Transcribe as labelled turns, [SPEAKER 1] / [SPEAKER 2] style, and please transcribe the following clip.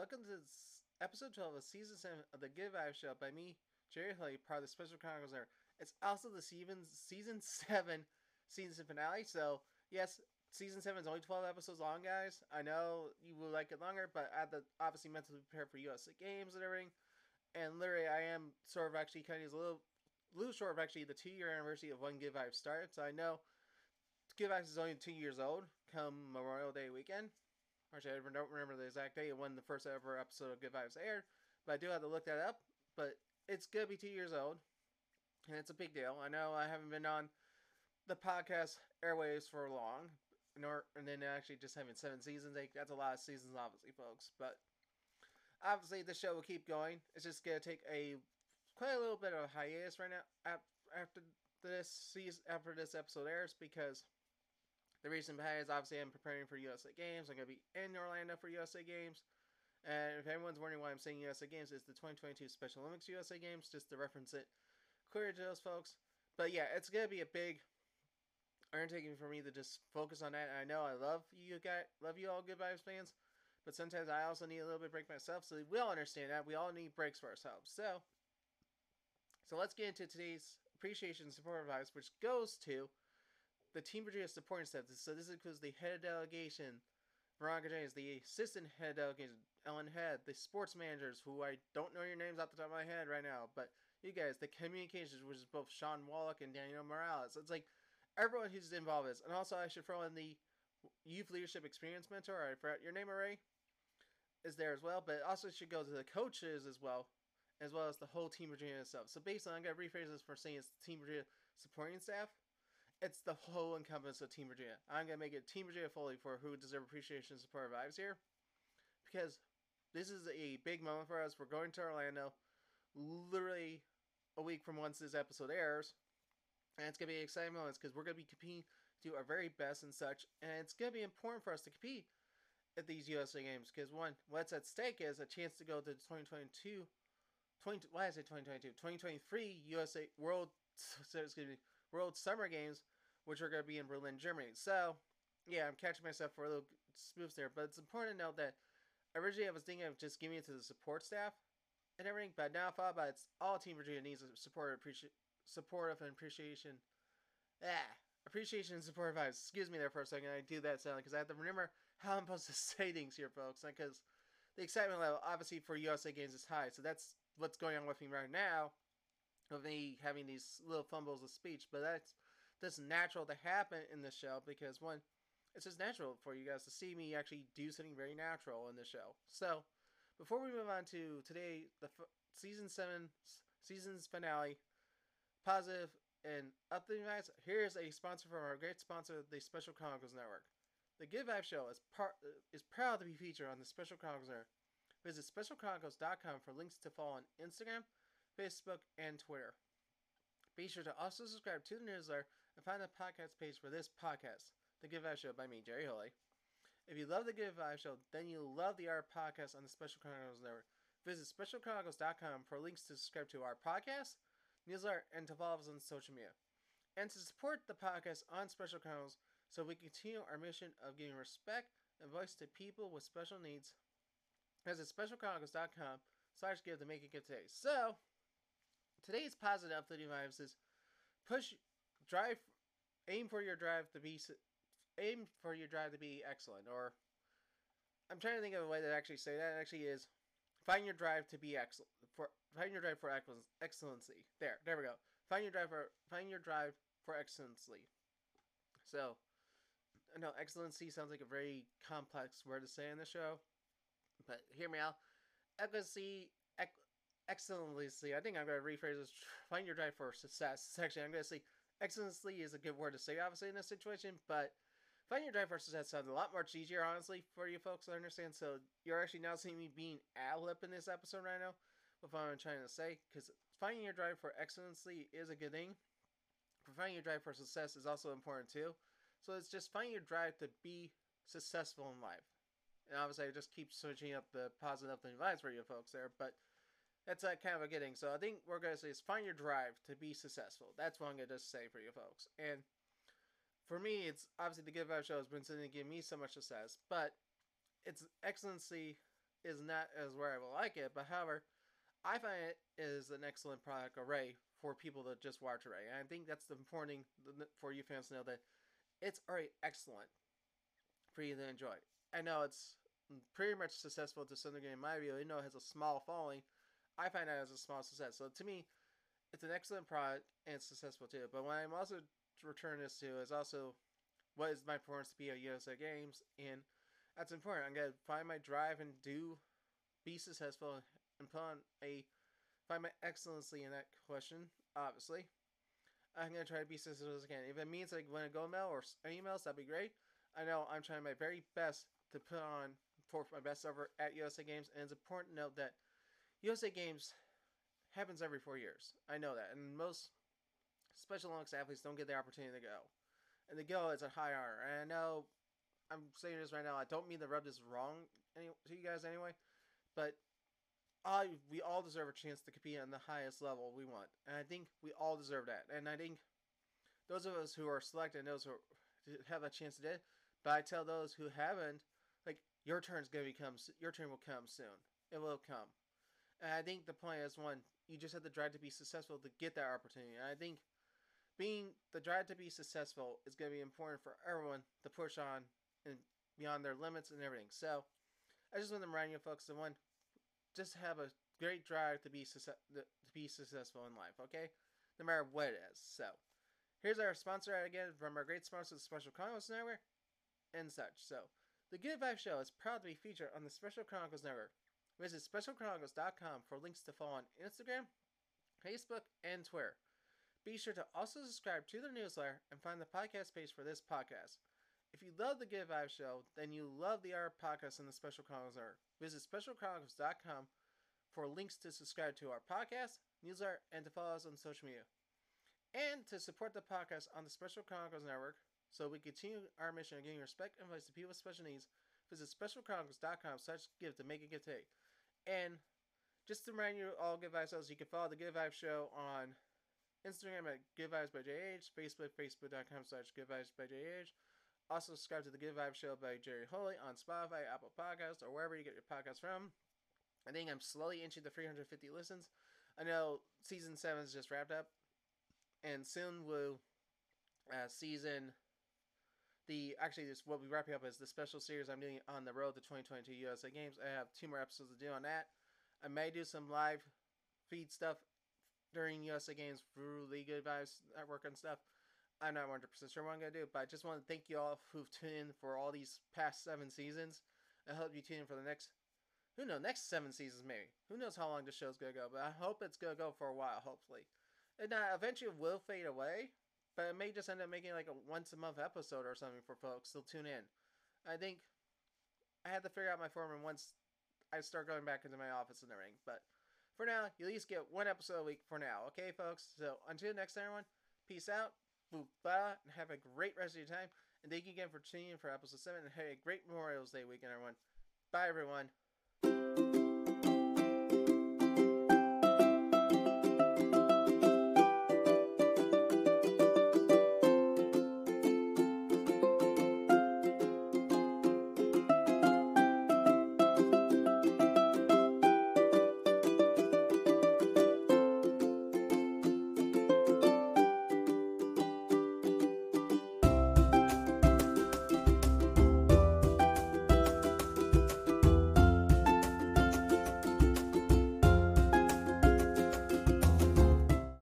[SPEAKER 1] Welcome to episode 12 of season 7 of the Good Vibes Show by me, Jerry Haley, part of the Special Chronicles Network. It's also the season, season 7 season finale, so yes, season 7 is only 12 episodes long, guys. I know you will like it longer, but I have to obviously mentally prepare for USA Games and everything. And literally, I am sort of actually kind of a little, little short of actually the two year anniversary of when Good Vibes started, so I know Good Vibes is only two years old come Memorial Day weekend. Actually, I don't remember the exact of when the first ever episode of Good Vibes aired, but I do have to look that up. But it's gonna be two years old, and it's a big deal. I know I haven't been on the podcast airwaves for long, nor and then actually just having seven seasons. That's a lot of seasons, obviously, folks. But obviously, the show will keep going. It's just gonna take a quite a little bit of a hiatus right now after this season, after this episode airs, because the reason behind is obviously I'm preparing for USA Games. I'm going to be in Orlando for USA Games. And if anyone's wondering why I'm saying USA Games, it's the 2022 Special Olympics USA Games, just to reference it clear to those folks. But yeah, it's going to be a big undertaking for me to just focus on that. And I know I love you guys, love you all Good Vibes fans, but sometimes I also need a little bit break myself. So we all understand that. We all need breaks for ourselves. So, so let's get into today's appreciation support advice, which goes to the Team Virginia supporting staff. So this includes the head of delegation, Veronica James, the assistant head of delegation, Ellen Head, the sports managers, who I don't know your names off the top of my head right now, but you guys, the communications, which is both Sean Wallach and Daniel Morales. It's like everyone who's involved is. And also, I should throw in the youth leadership experience mentor. I forgot your name already. Is there as well, but also should go to the coaches as well, as well as the whole Team Virginia itself. So basically, I'm gonna rephrase this for saying it's Team Virginia supporting staff it's the whole encompass of Team Virginia. I'm gonna make it Team Virginia fully for who deserve appreciation and support vibes here, because this is a big moment for us. We're going to Orlando, literally a week from once this episode airs, and it's gonna be exciting moments because we're gonna be competing to our very best and such, and it's gonna be important for us to compete at these USA games because one, what's at stake is a chance to go to 2022. 20, why is it 2022? 2023 USA World. Gonna be World Summer Games, which are going to be in Berlin, Germany. So, yeah, I'm catching myself for a little spoofs there, but it's important to note that originally I was thinking of just giving it to the support staff and everything, but now I thought about it, it's all Team Virginia needs a support, appreci- supportive and appreciation. Ah, appreciation and support vibes. Excuse me there for a second. I do that sound because I have to remember how I'm supposed to say things here, folks. Because the excitement level, obviously, for USA games is high. So that's what's going on with me right now of me having these little fumbles of speech, but that's that's natural to happen in the show because one, it's just natural for you guys to see me actually do something very natural in the show. So, before we move on to today, the f- season seven season's finale, positive and updating vibes. Here's a sponsor from our great sponsor, the Special Chronicles Network. The Good Vibe Show is part is proud to be featured on the Special Chronicles Network. Visit specialchronicles.com for links to follow on Instagram Facebook, and Twitter. Be sure to also subscribe to the newsletter and find the podcast page for this podcast, The Good Vibe Show by me, Jerry Holy. If you love The Good Vibe Show, then you'll love the art podcast on the Special Chronicles Network. Visit specialchronicles.com for links to subscribe to our podcast, newsletter, and to follow us on social media. And to support the podcast on Special Chronicles so we continue our mission of giving respect and voice to people with special needs, visit specialchronicles.com slash give to make it good today. So, today's positive uplifting vibes is push, drive, aim for your drive to be, aim for your drive to be excellent. Or I'm trying to think of a way to actually say that. It actually is find your drive to be excellent. For find your drive for excellency. There, there we go. Find your drive for find your drive for excellency. So, I know excellency sounds like a very complex word to say in the show, but hear me out. Excellency, excellency. I think I'm going to rephrase this. Find your drive for success. Actually, I'm going to say excellency is a good word to say, obviously, in this situation, but finding your drive for success sounds a lot much easier, honestly, for you folks to understand. So you're actually now seeing me being ad lib in this episode right now with what I'm trying to say, because finding your drive for excellency is a good thing. But finding your drive for success is also important too. So it's just finding your drive to be successful in life. And obviously, I just keep switching up the positive and vibes for you folks there, but that's uh, kind of a getting. So I think we're going to say is find your drive to be successful. That's what I'm to just say for you folks. And for me, it's obviously the Good Vibe Show has been something to give me so much success, but it's excellency is not as where I would like it, but however, I find it is an excellent product array for people to just watch array. And I think that's the important for you fans to know that it's already excellent for you to enjoy. I know it's pretty much successful to some degree in my view. I know it has a small following. I find that as a small success. So to me, it's an excellent product and successful too. But what I'm also returning this to is also what is my performance to be at USA Games, and that's important. I'm gonna find my drive and do be successful and put on a find my excellency in that question. Obviously, I'm gonna try to be successful as I can. If it means like when I go mail or emails, that'd be great. I know I'm trying my very best to put on for my best ever at USA Games, and it's important to note that USA Games happens every four years. I know that, and most Special Olympics athletes don't get the opportunity to go, and to go is a high honor. And I know I'm saying this right now. I don't mean to rub this wrong any, to you guys anyway, but I we all deserve a chance to compete on the highest level we want, and I think we all deserve that. And I think those of us who are selected, those who have a chance to do it, but I tell those who haven't, like your turn's gonna become, your turn will come soon. It will come. And I think the point is one, you just have to drive to be successful to get that opportunity. And I think being the drive to be successful is going to be important for everyone to push on and beyond their limits and everything. So I just want to remind you folks that one, just have a great drive to be to be successful in life. Okay, no matter what it is. So here's our sponsor again from our great sponsor, the Special Chronicles Network, and such. So the Good Vibe Show is proud to be featured on the Special Chronicles Network. Visit specialchronicles.com for links to follow on Instagram, Facebook, and Twitter. Be sure to also subscribe to the newsletter and find the podcast page for this podcast. If you love the Good Vibe Show, then you love the art podcast and the Special Chronicles Network. Visit specialchronicles.com for links to subscribe to our podcast, newsletter, and to follow us on social media. And to support the podcast on the Special Chronicles Network, so we continue our mission of giving respect and voice to people with special needs, visit specialchronicles.com slash give to make a gift today. And just to remind you all Good Vibes you can follow the Good Vibes Show on Instagram at Good Vibes by JH, Facebook, facebook.com slash Good Vibes by JH. Also subscribe to the Good Vibes Show by Jerry Holy on Spotify, Apple Podcasts, or wherever you get your podcasts from. I think I'm slowly inching the 350 listens. I know season 7 is just wrapped up, and soon we'll uh, season the actually this what we wrapping up is the special series I'm doing on the road to 2022 USA Games. I have two more episodes to do on that. I may do some live feed stuff during USA Games through League Vibes Network and stuff. I'm not 100% sure what I'm going to do, but I just want to thank you all who've tuned in for all these past seven seasons. I hope you tune in for the next, who knows, next seven seasons maybe. Who knows how long the show's going to go, but I hope it's going to go for a while, hopefully. And uh, eventually it will fade away, but I may just end up making like a once a month episode or something for folks to tune in. I think I had to figure out my format once I start going back into my office and everything, but for now, you at least get one episode a week for now, okay, folks? So until next time, everyone, peace out, and have a great rest of your time. And thank you again for tuning in for episode 7, and have a great Memorial Day weekend, everyone. Bye, everyone.